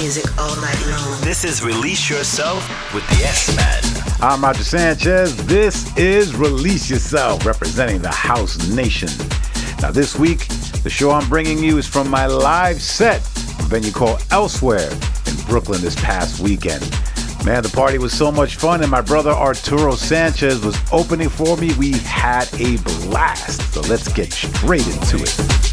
music all night long. This is Release Yourself with the S Man. I'm Roger Sanchez. This is Release Yourself, representing the House Nation. Now, this week, the show I'm bringing you is from my live set, a venue called Elsewhere in Brooklyn this past weekend. Man, the party was so much fun, and my brother Arturo Sanchez was opening for me. We had a blast. So let's get straight into it.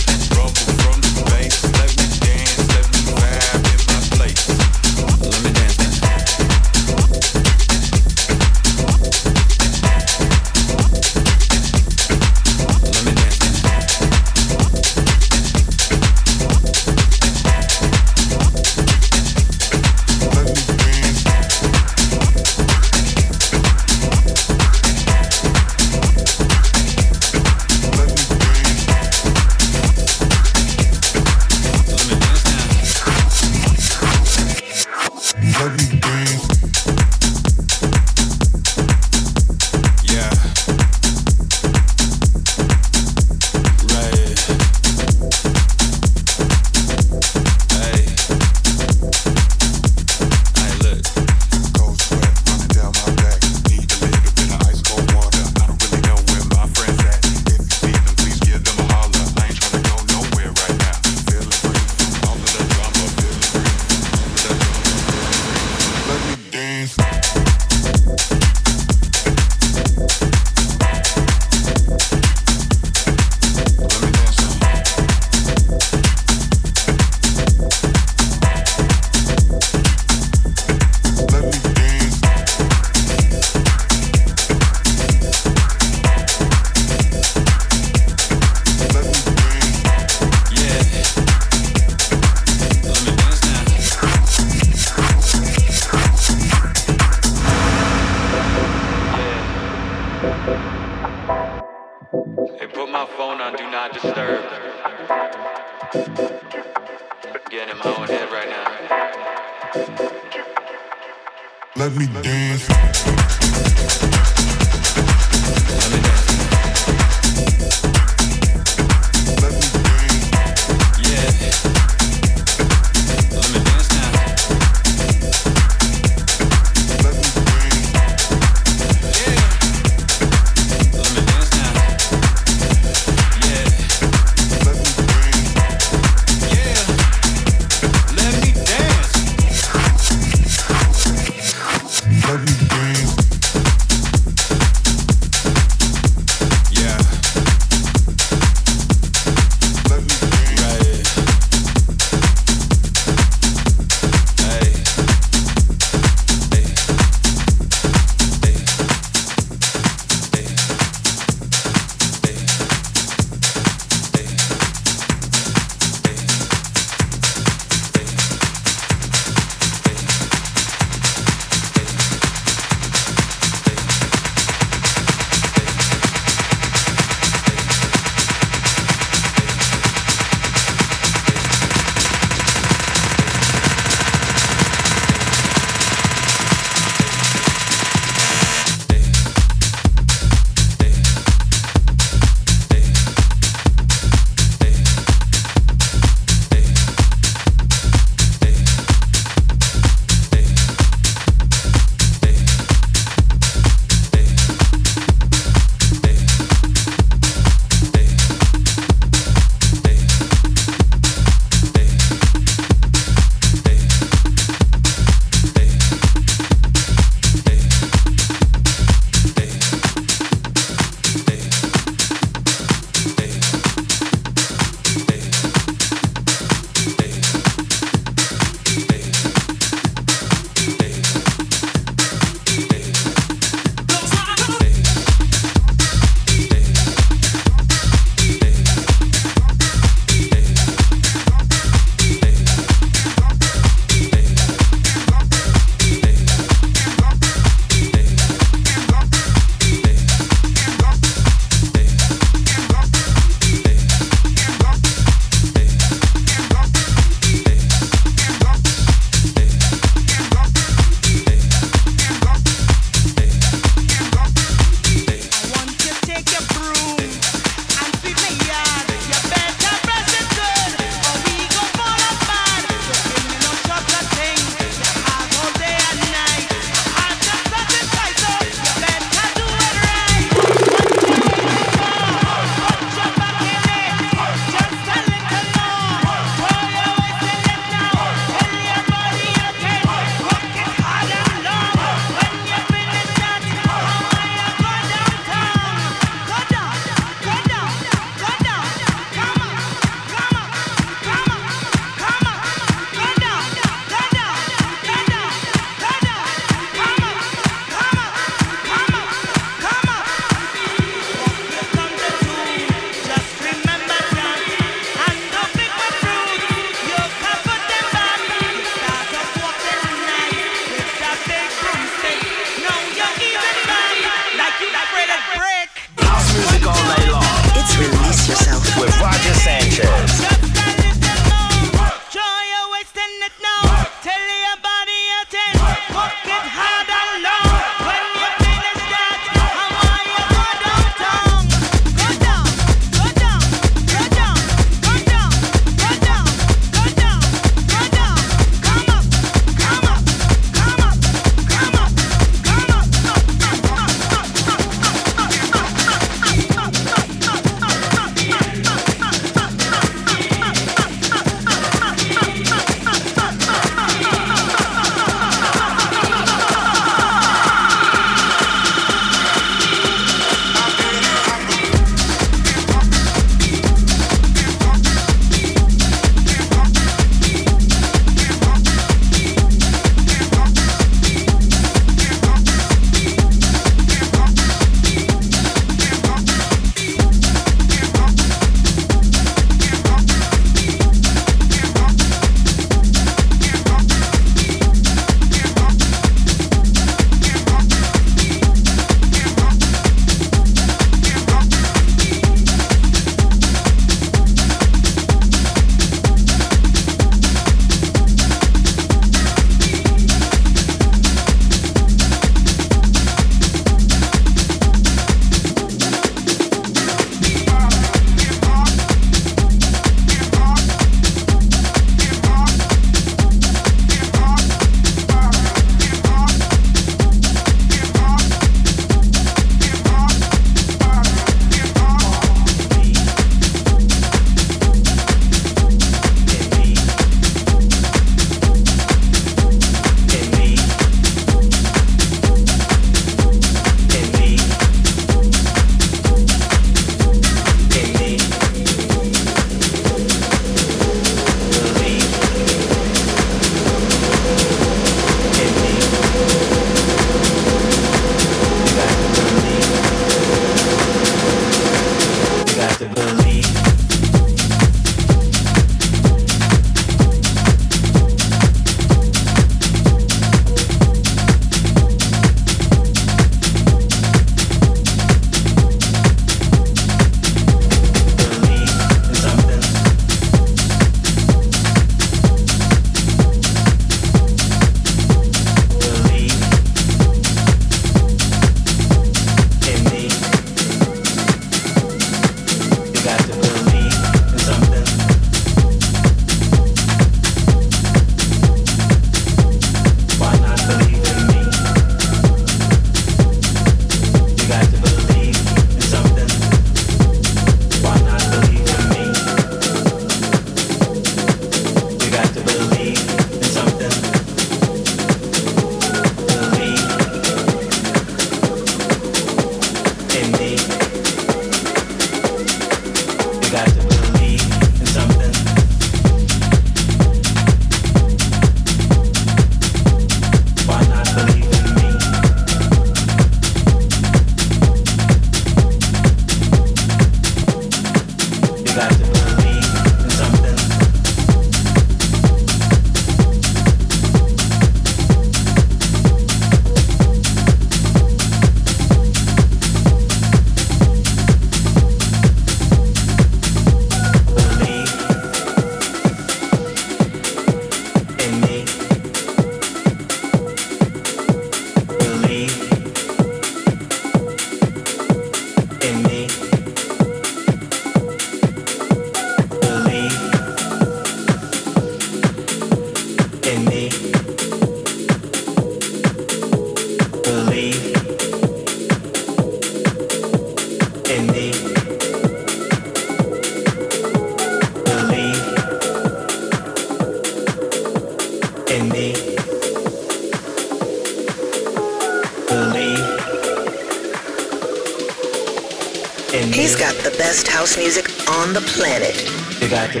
House music on the planet. You got to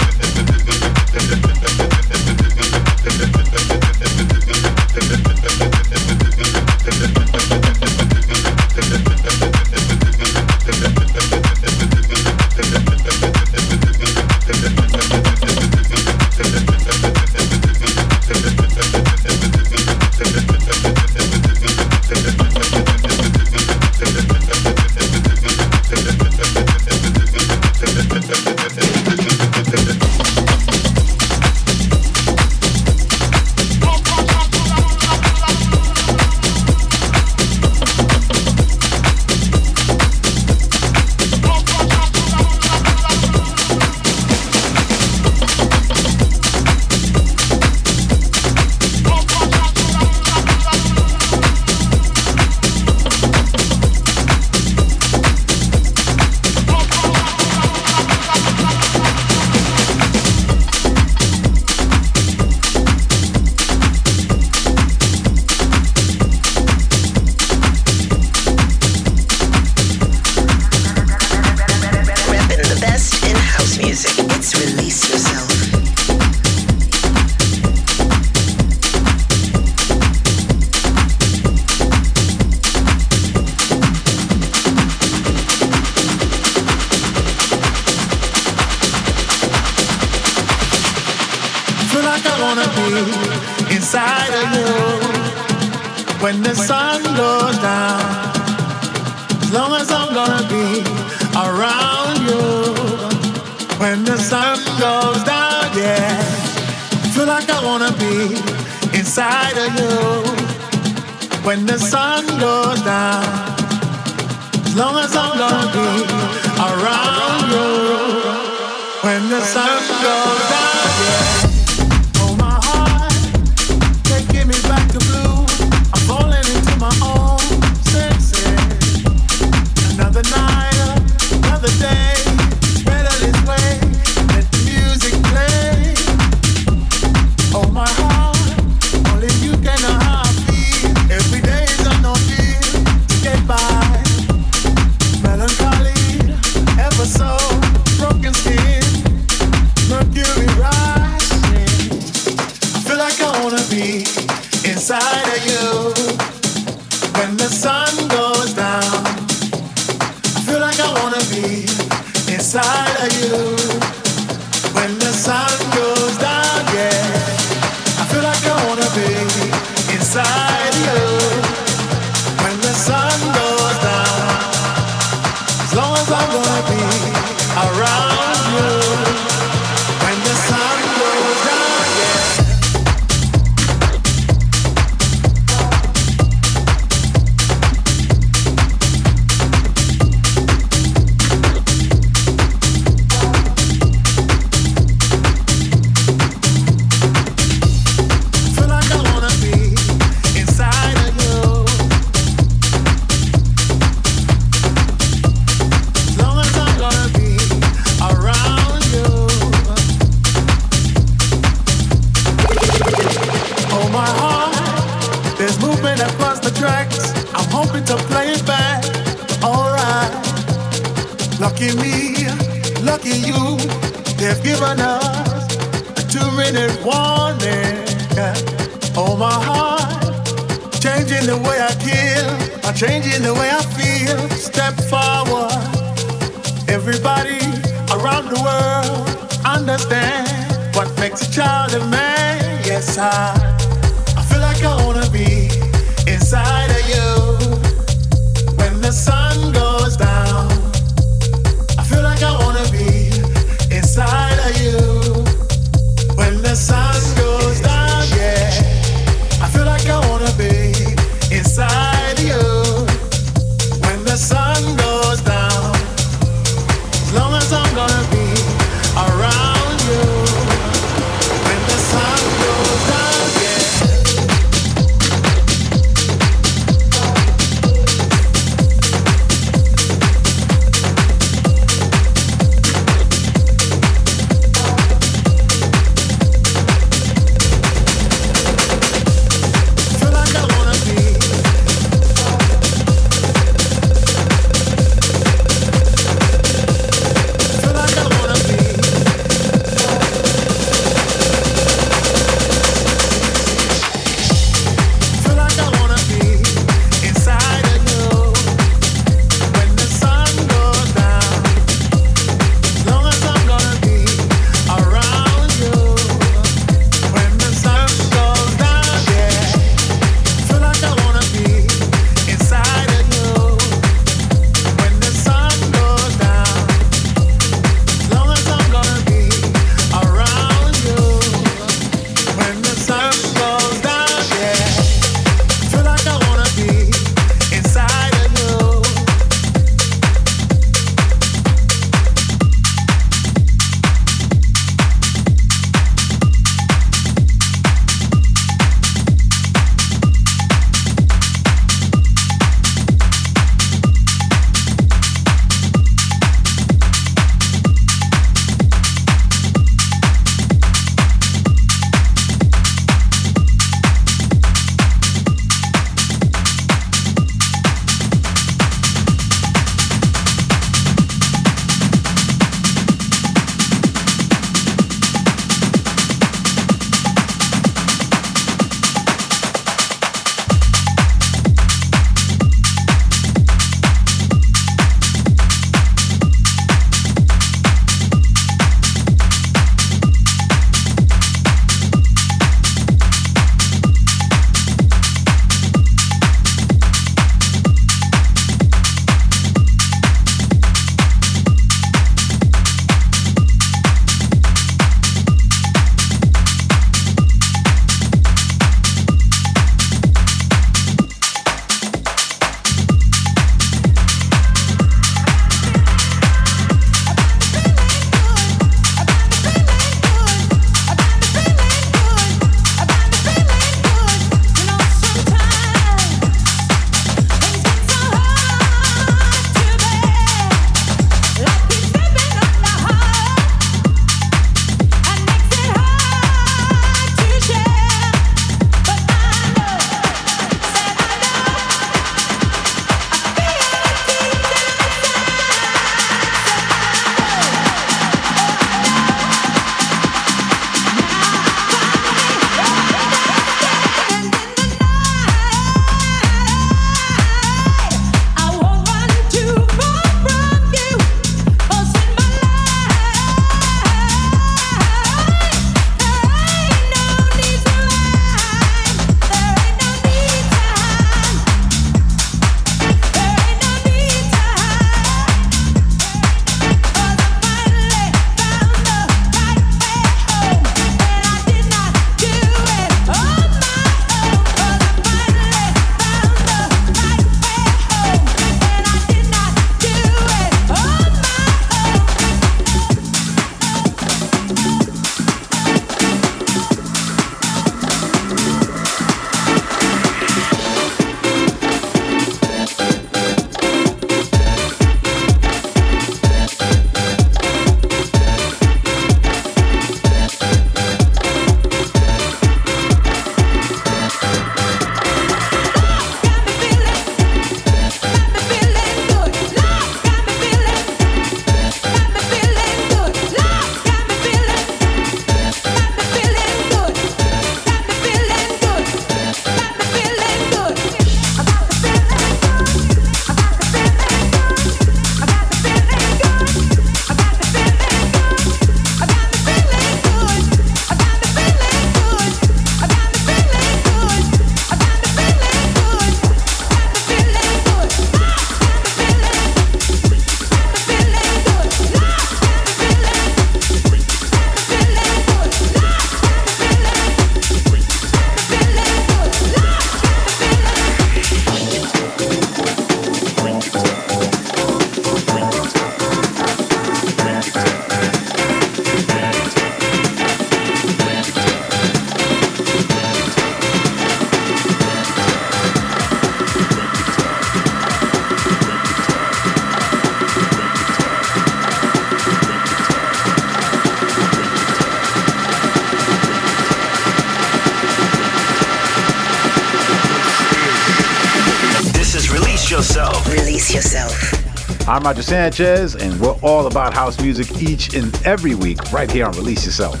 I'm Roger Sanchez, and we're all about house music each and every week right here on Release Yourself.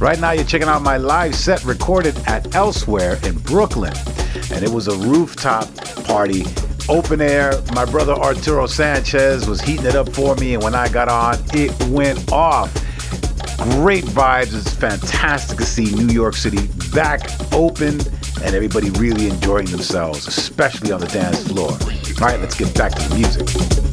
Right now, you're checking out my live set recorded at Elsewhere in Brooklyn, and it was a rooftop party, open air. My brother Arturo Sanchez was heating it up for me, and when I got on, it went off. Great vibes. It's fantastic to see New York City back open and everybody really enjoying themselves, especially on the dance floor. All right, let's get back to the music.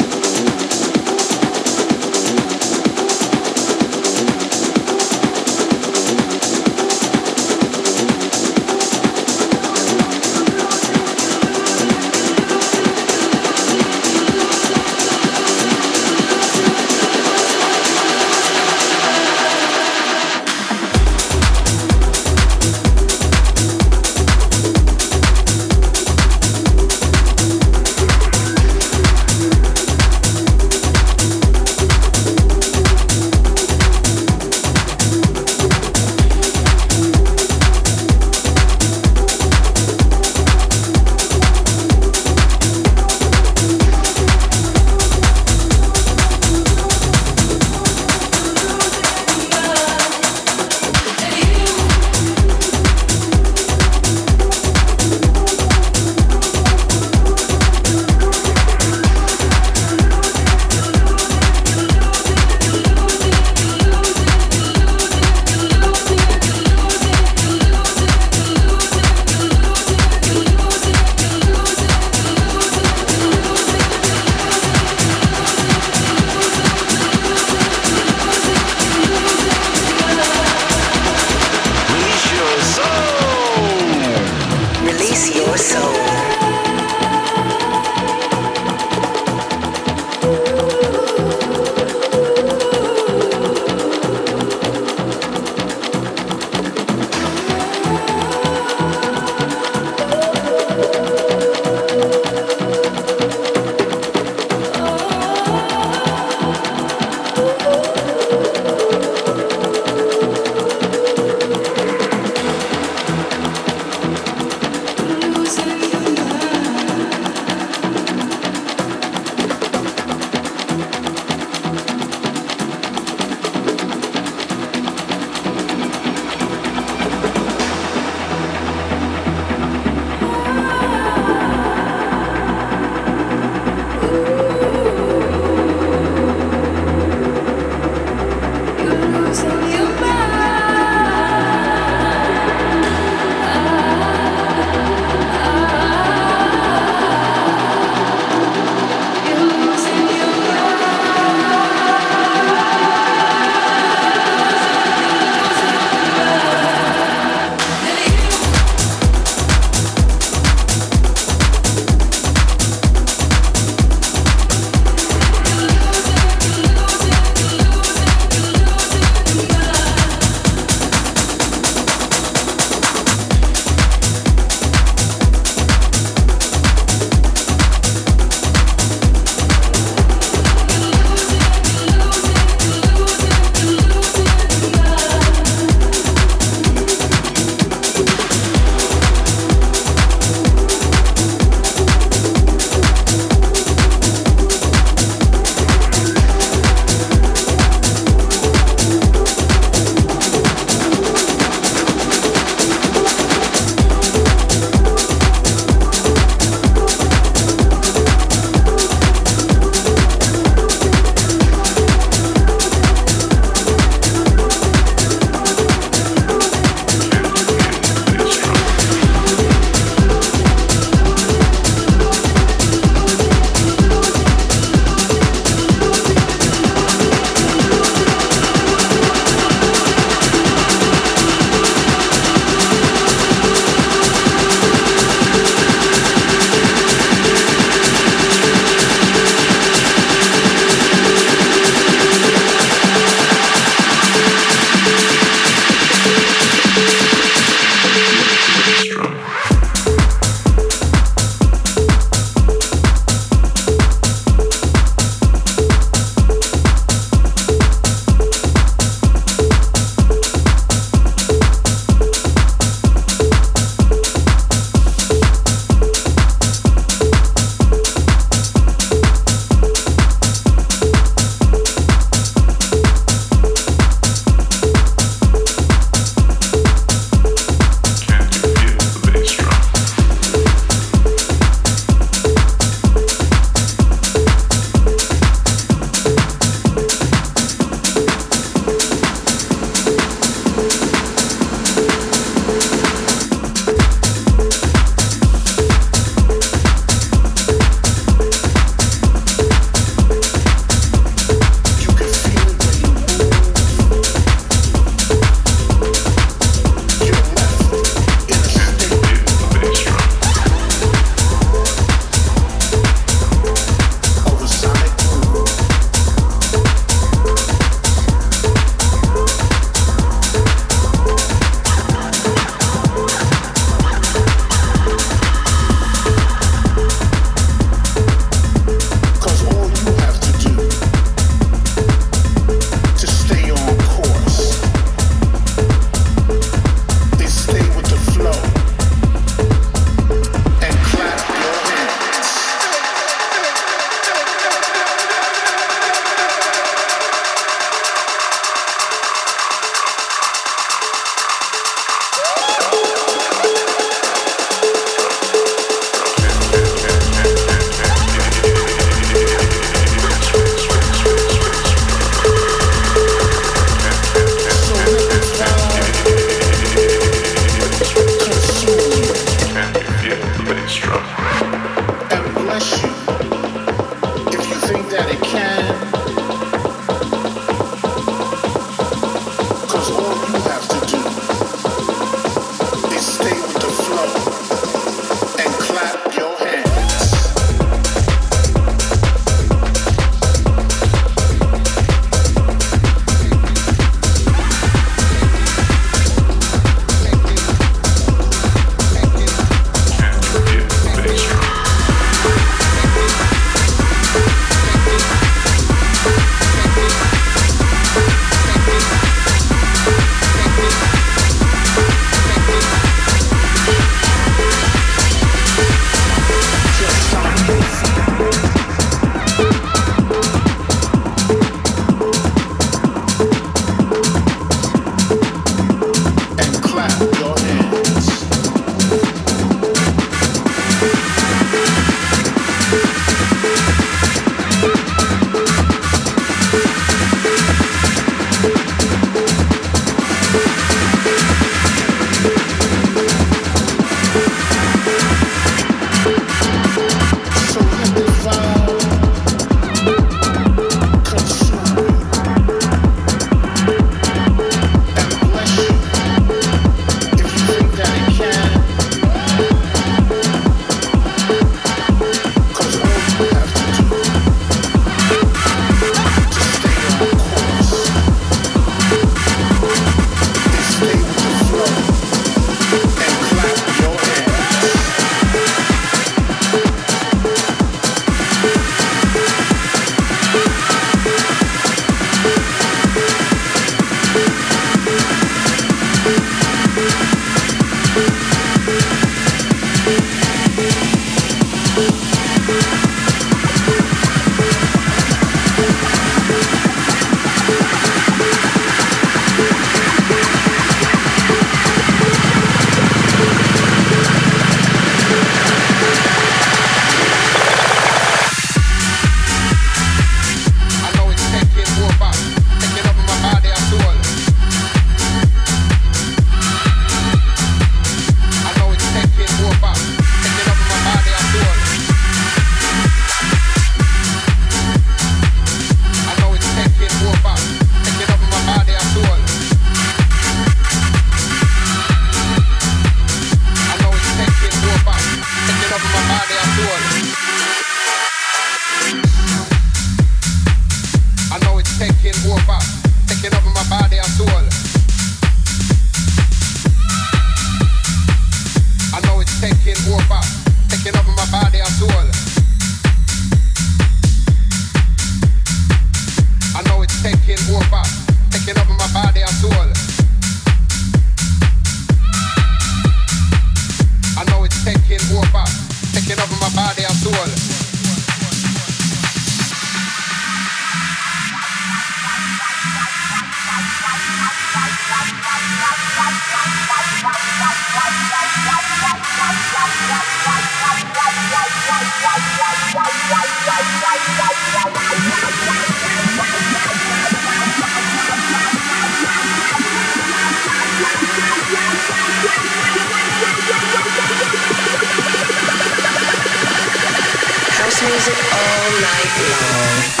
all night long.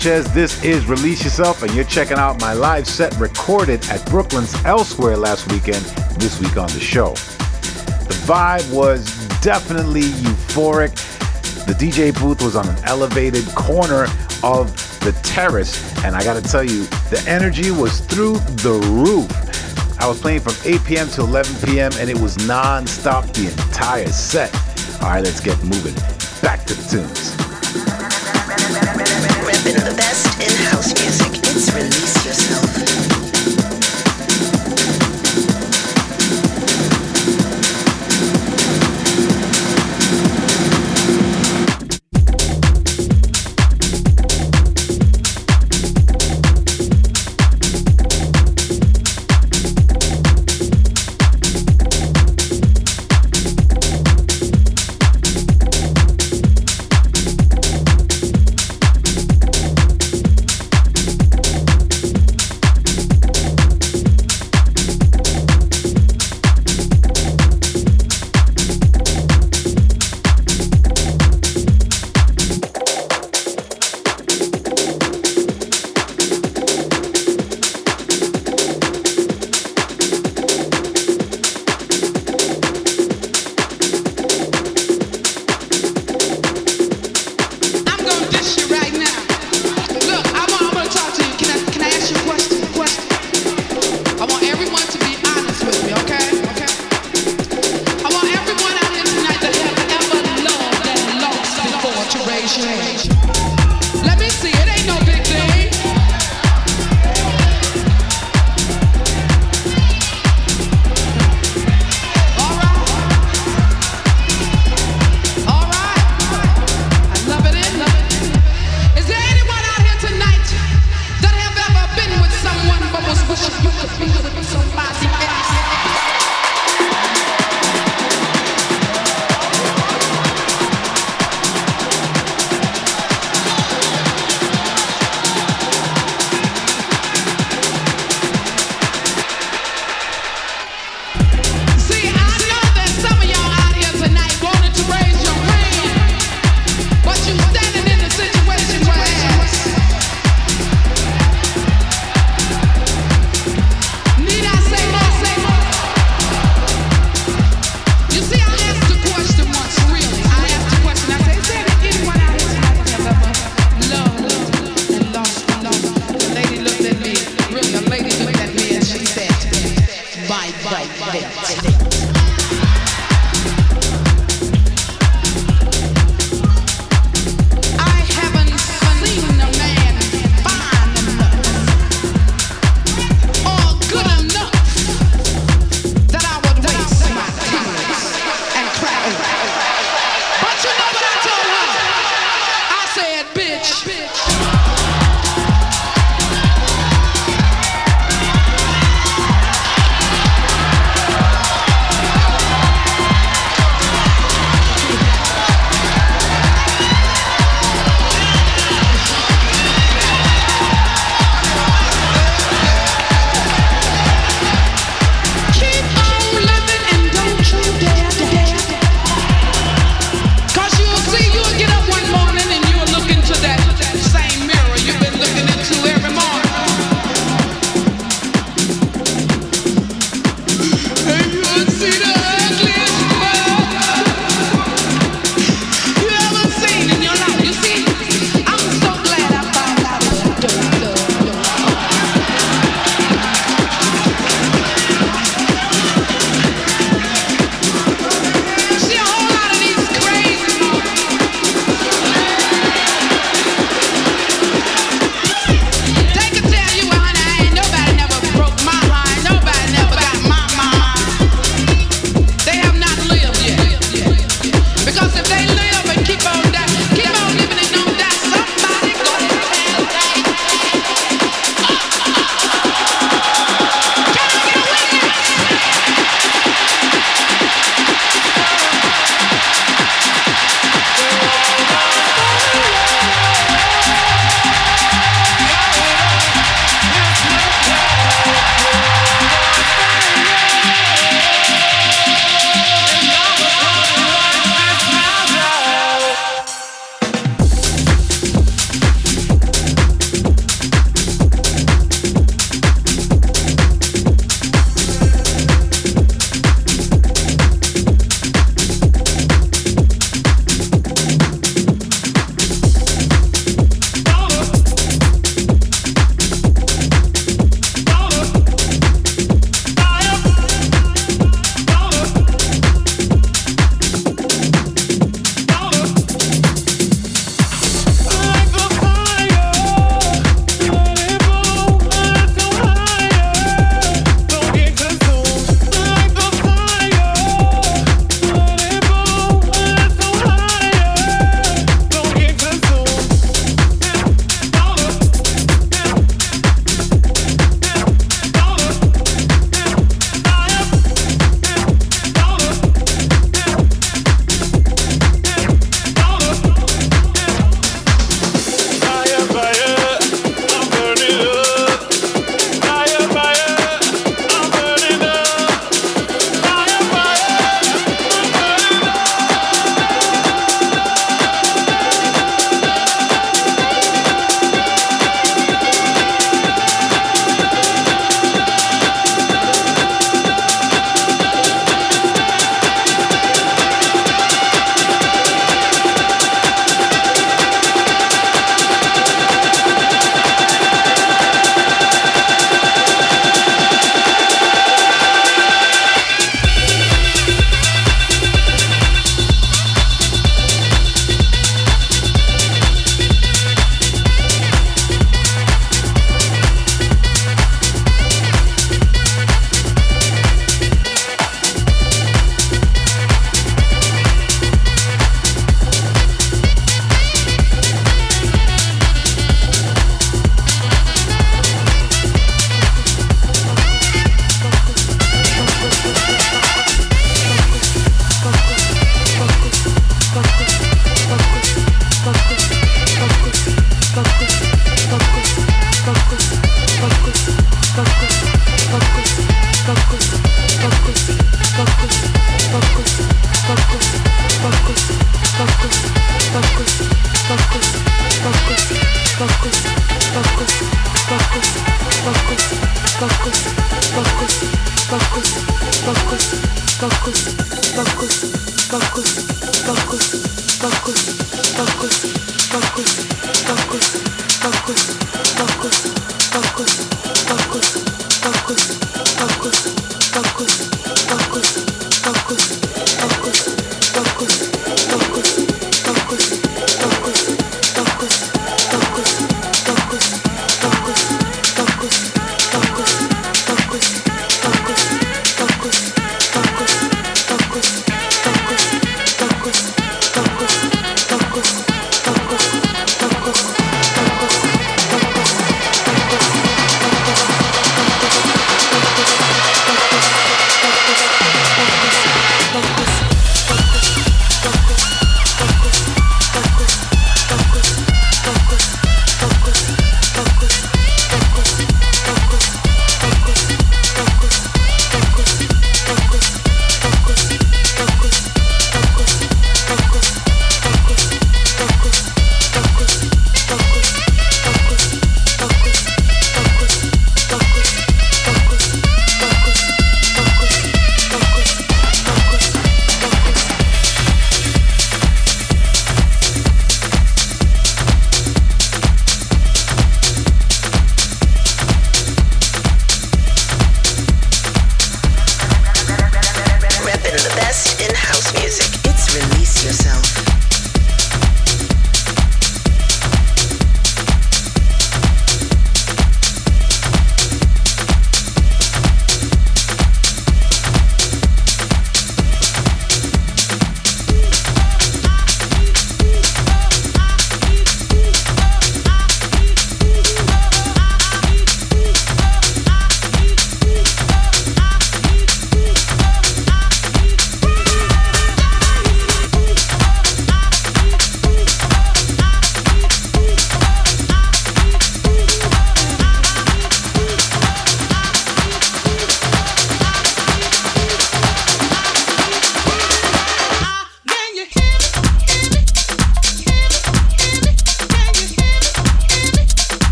Sanchez. This is Release Yourself, and you're checking out my live set recorded at Brooklyn's Elsewhere last weekend, this week on the show. The vibe was definitely euphoric. The DJ booth was on an elevated corner of the terrace, and I gotta tell you, the energy was through the roof. I was playing from 8 p.m. to 11 p.m., and it was non stop the entire set. All right, let's get moving. Back to the tunes.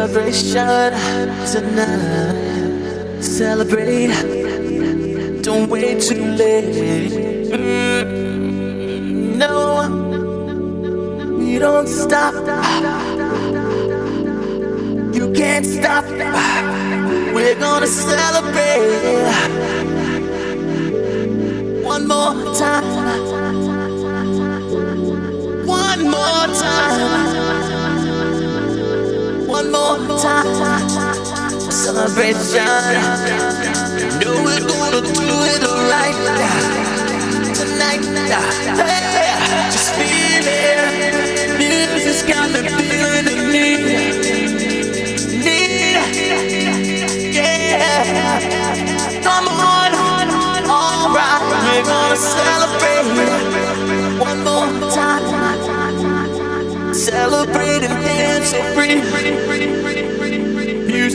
celebration tonight. Celebrate. Don't wait too late. Mm-hmm. No, you don't stop. You can't stop. We're gonna celebrate one more time. One more. time celebration. Know we're gonna do it alright tonight. Hey, just feel it. Music's got me feeling the need. Need. Yeah. Come on. Alright, we're gonna celebrate one more time. Celebrate and dance so free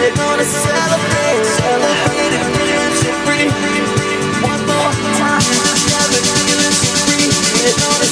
We're gonna celebrate, celebrate and dance free. One more time, together, feeling free. We're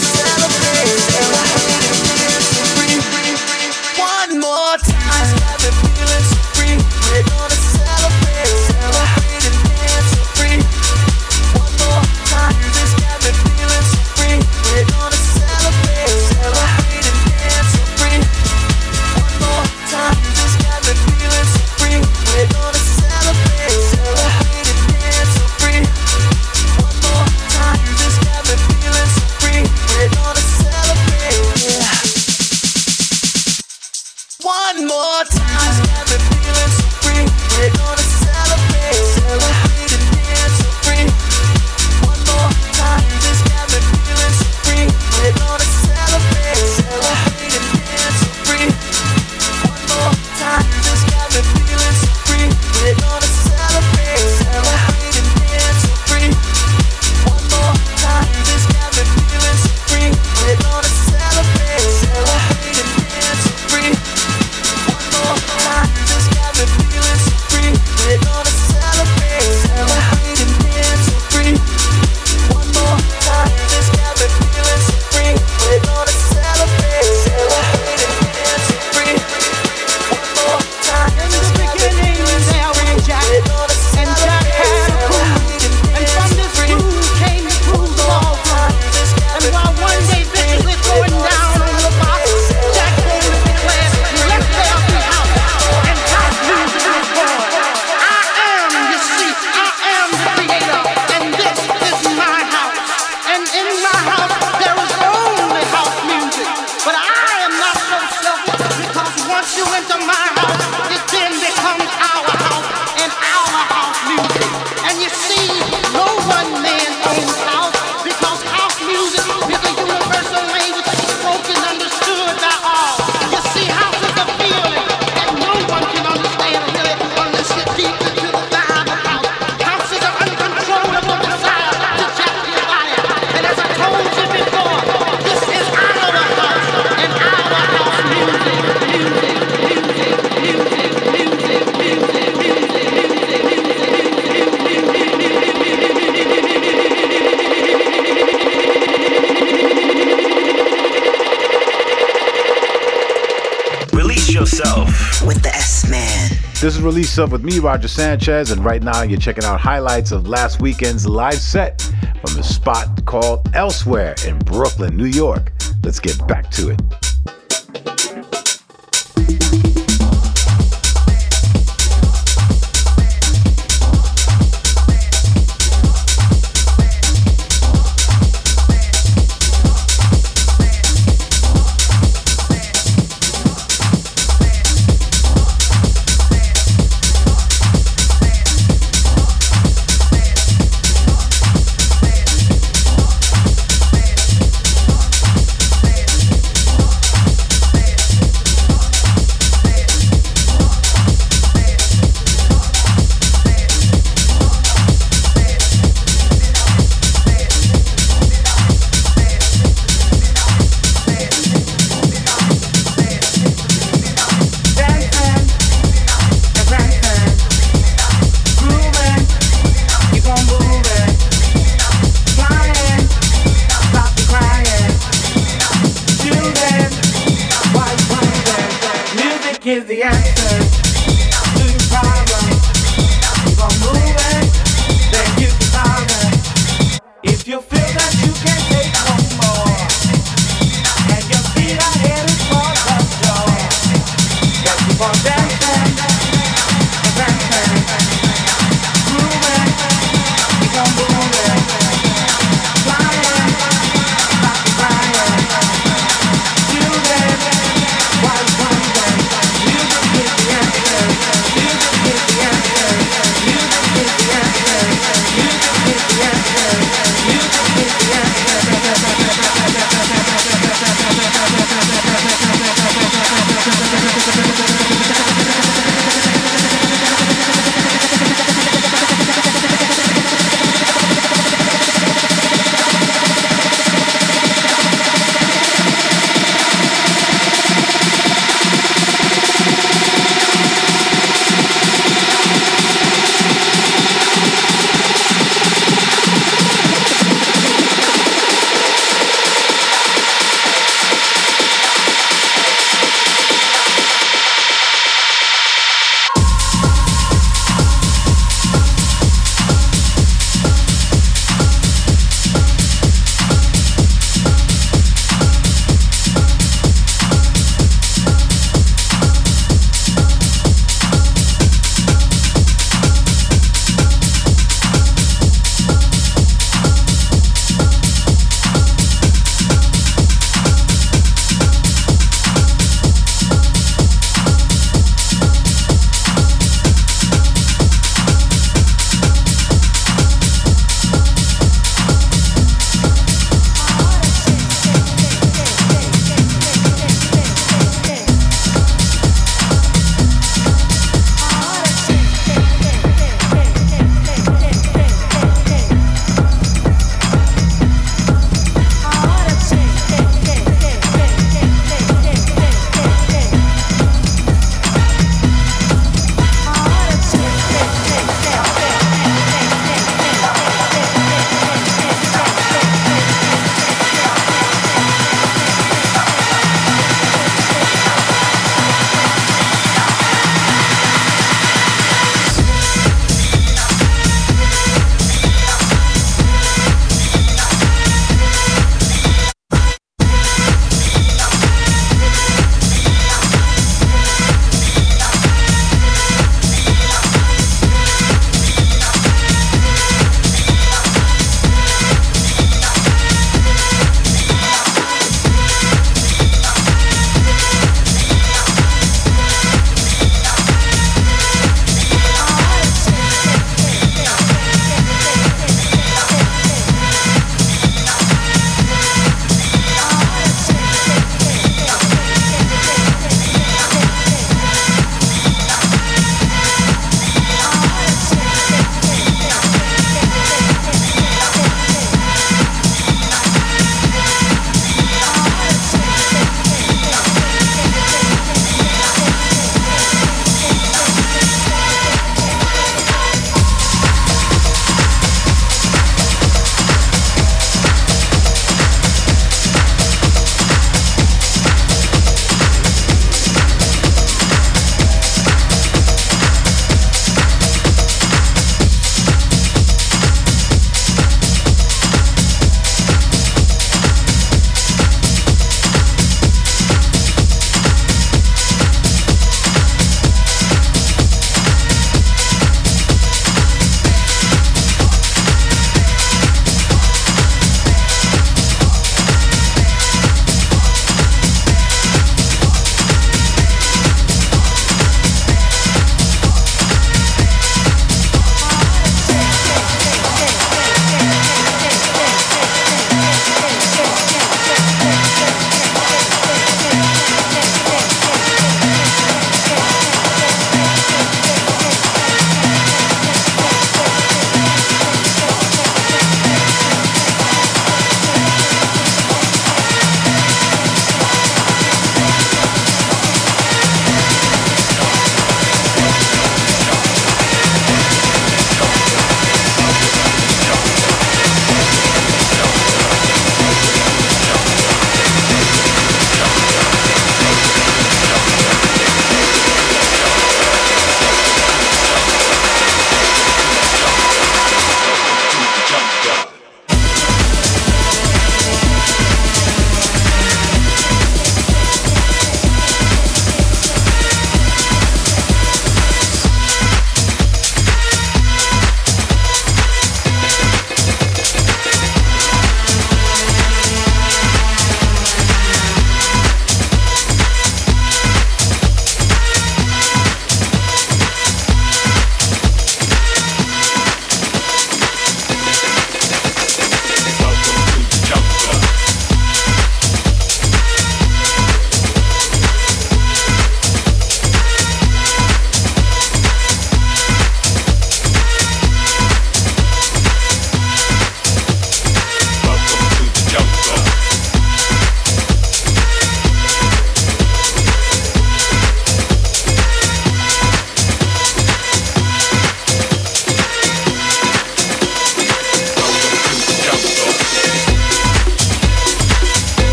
release up with me, Roger Sanchez, and right now you're checking out highlights of last weekend's live set from a spot called Elsewhere in Brooklyn, New York. Let's get back to it.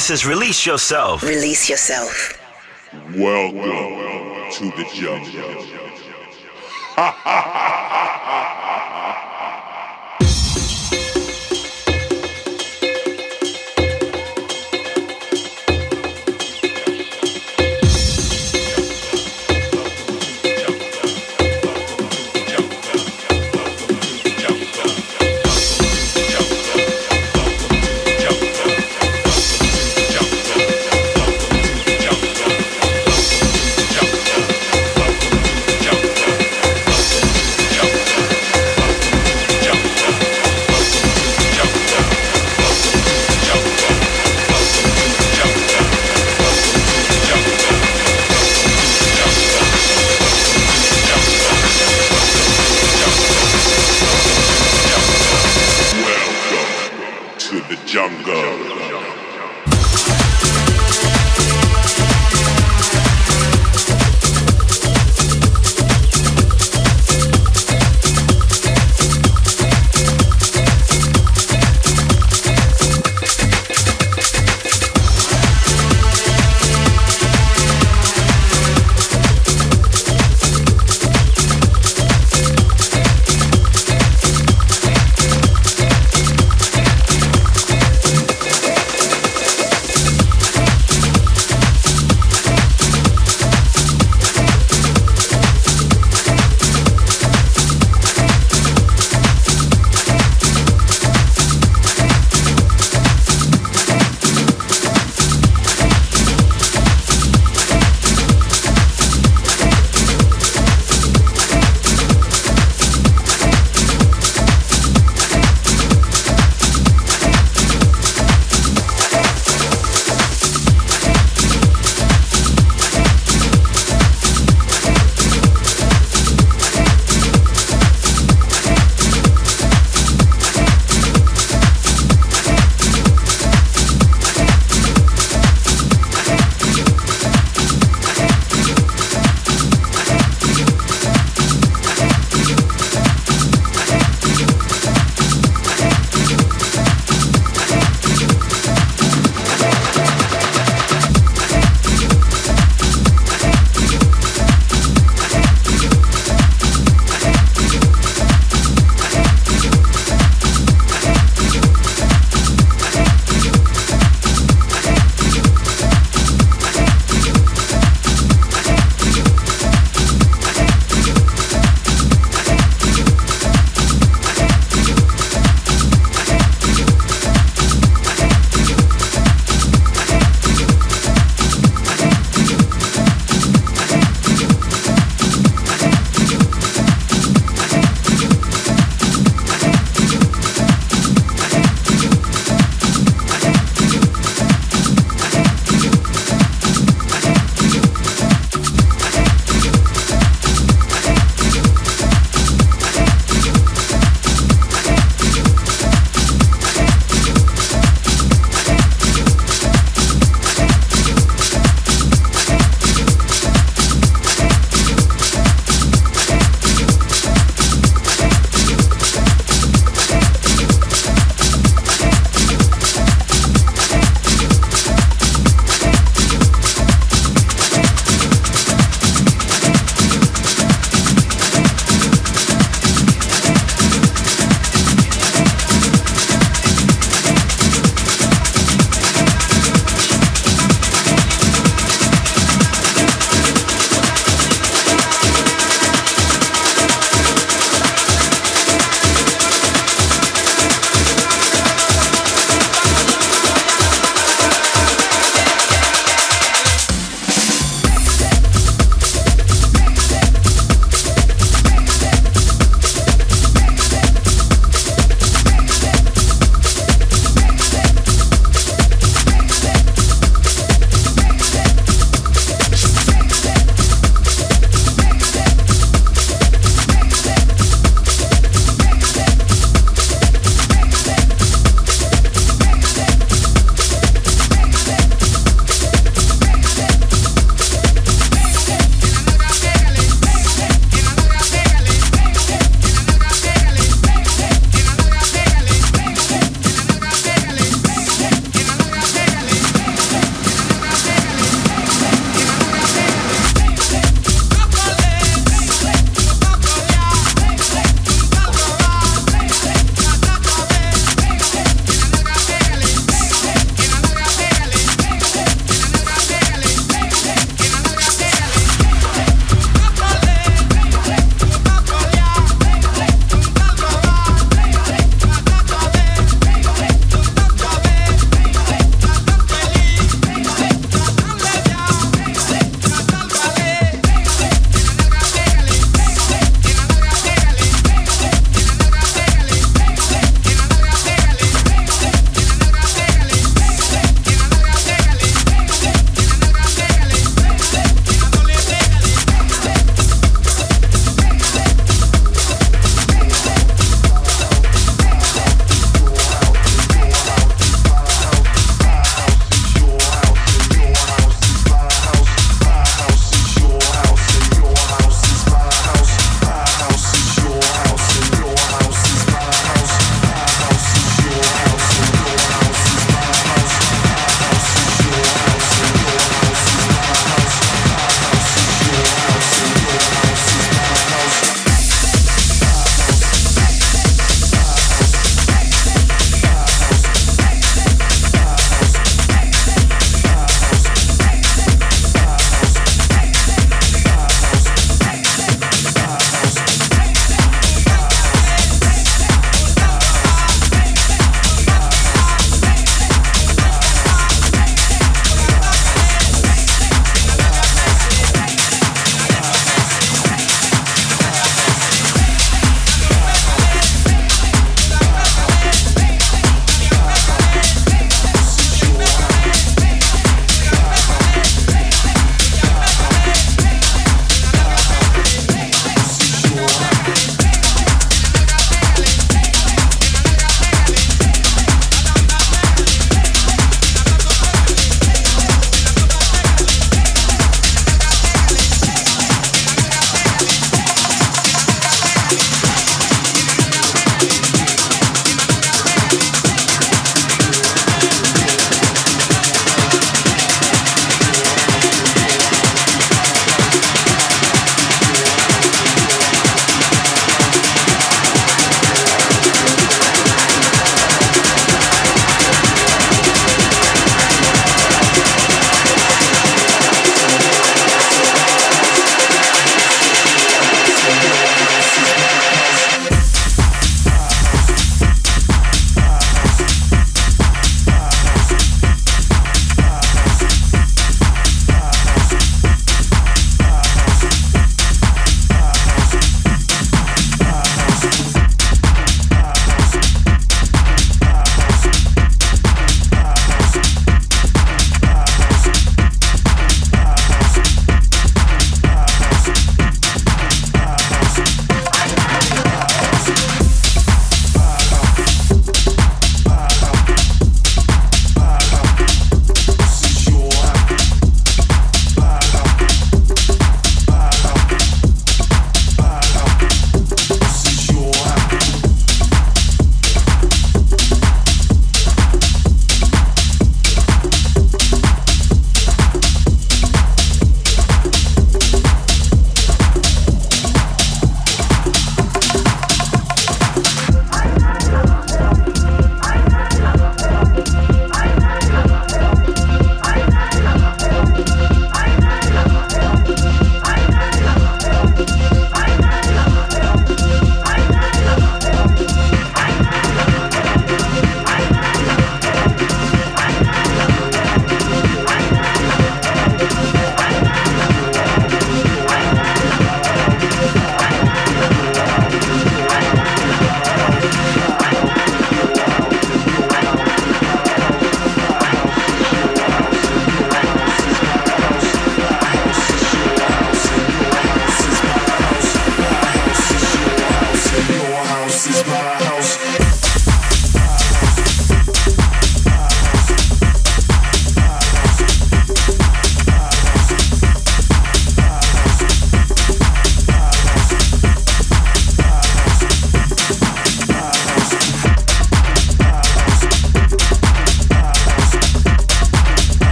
This is Release Yourself. Release yourself. Welcome to the jungle.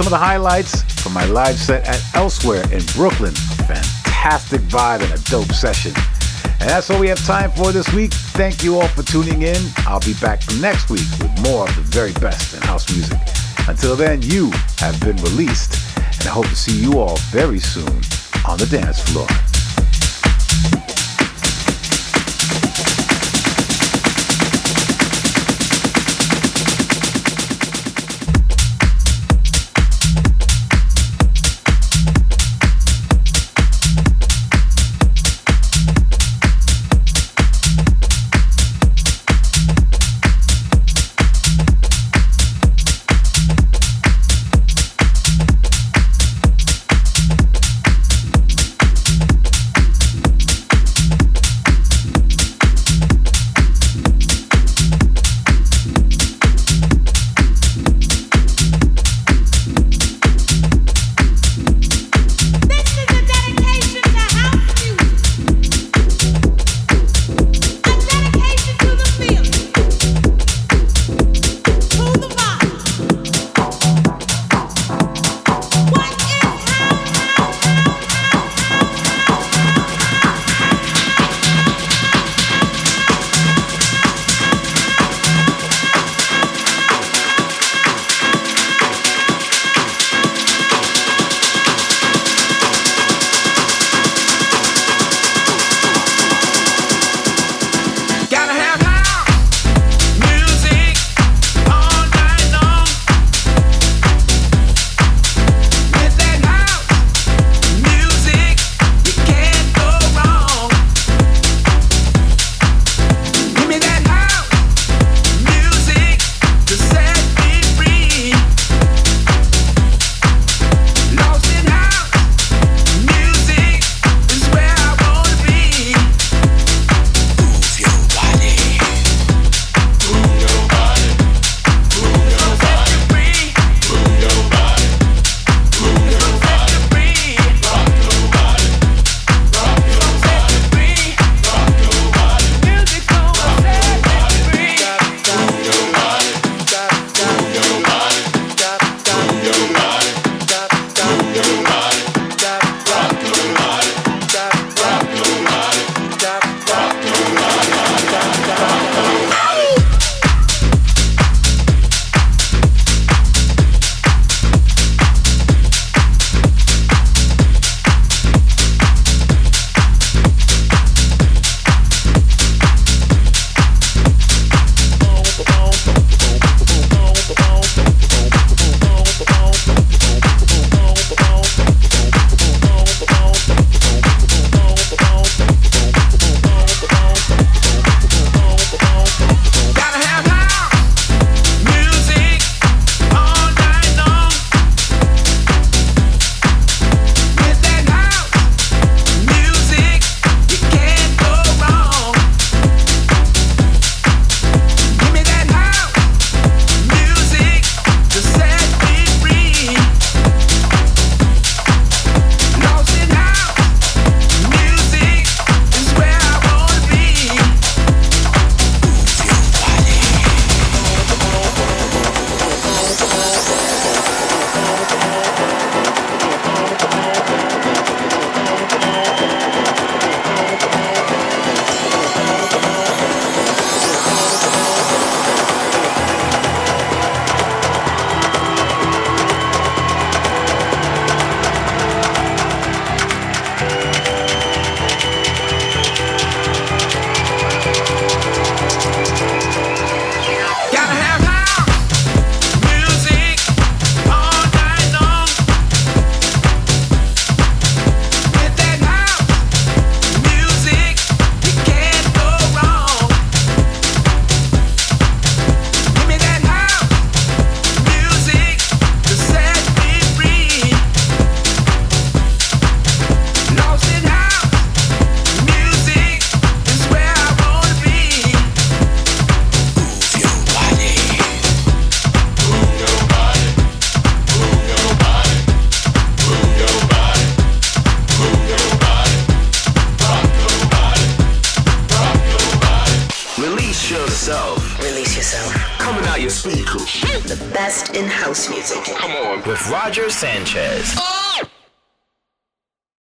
Some of the highlights from my live set at Elsewhere in Brooklyn. Fantastic vibe and a dope session. And that's all we have time for this week. Thank you all for tuning in. I'll be back next week with more of the very best in house music. Until then, you have been released, and I hope to see you all very soon on the dance floor.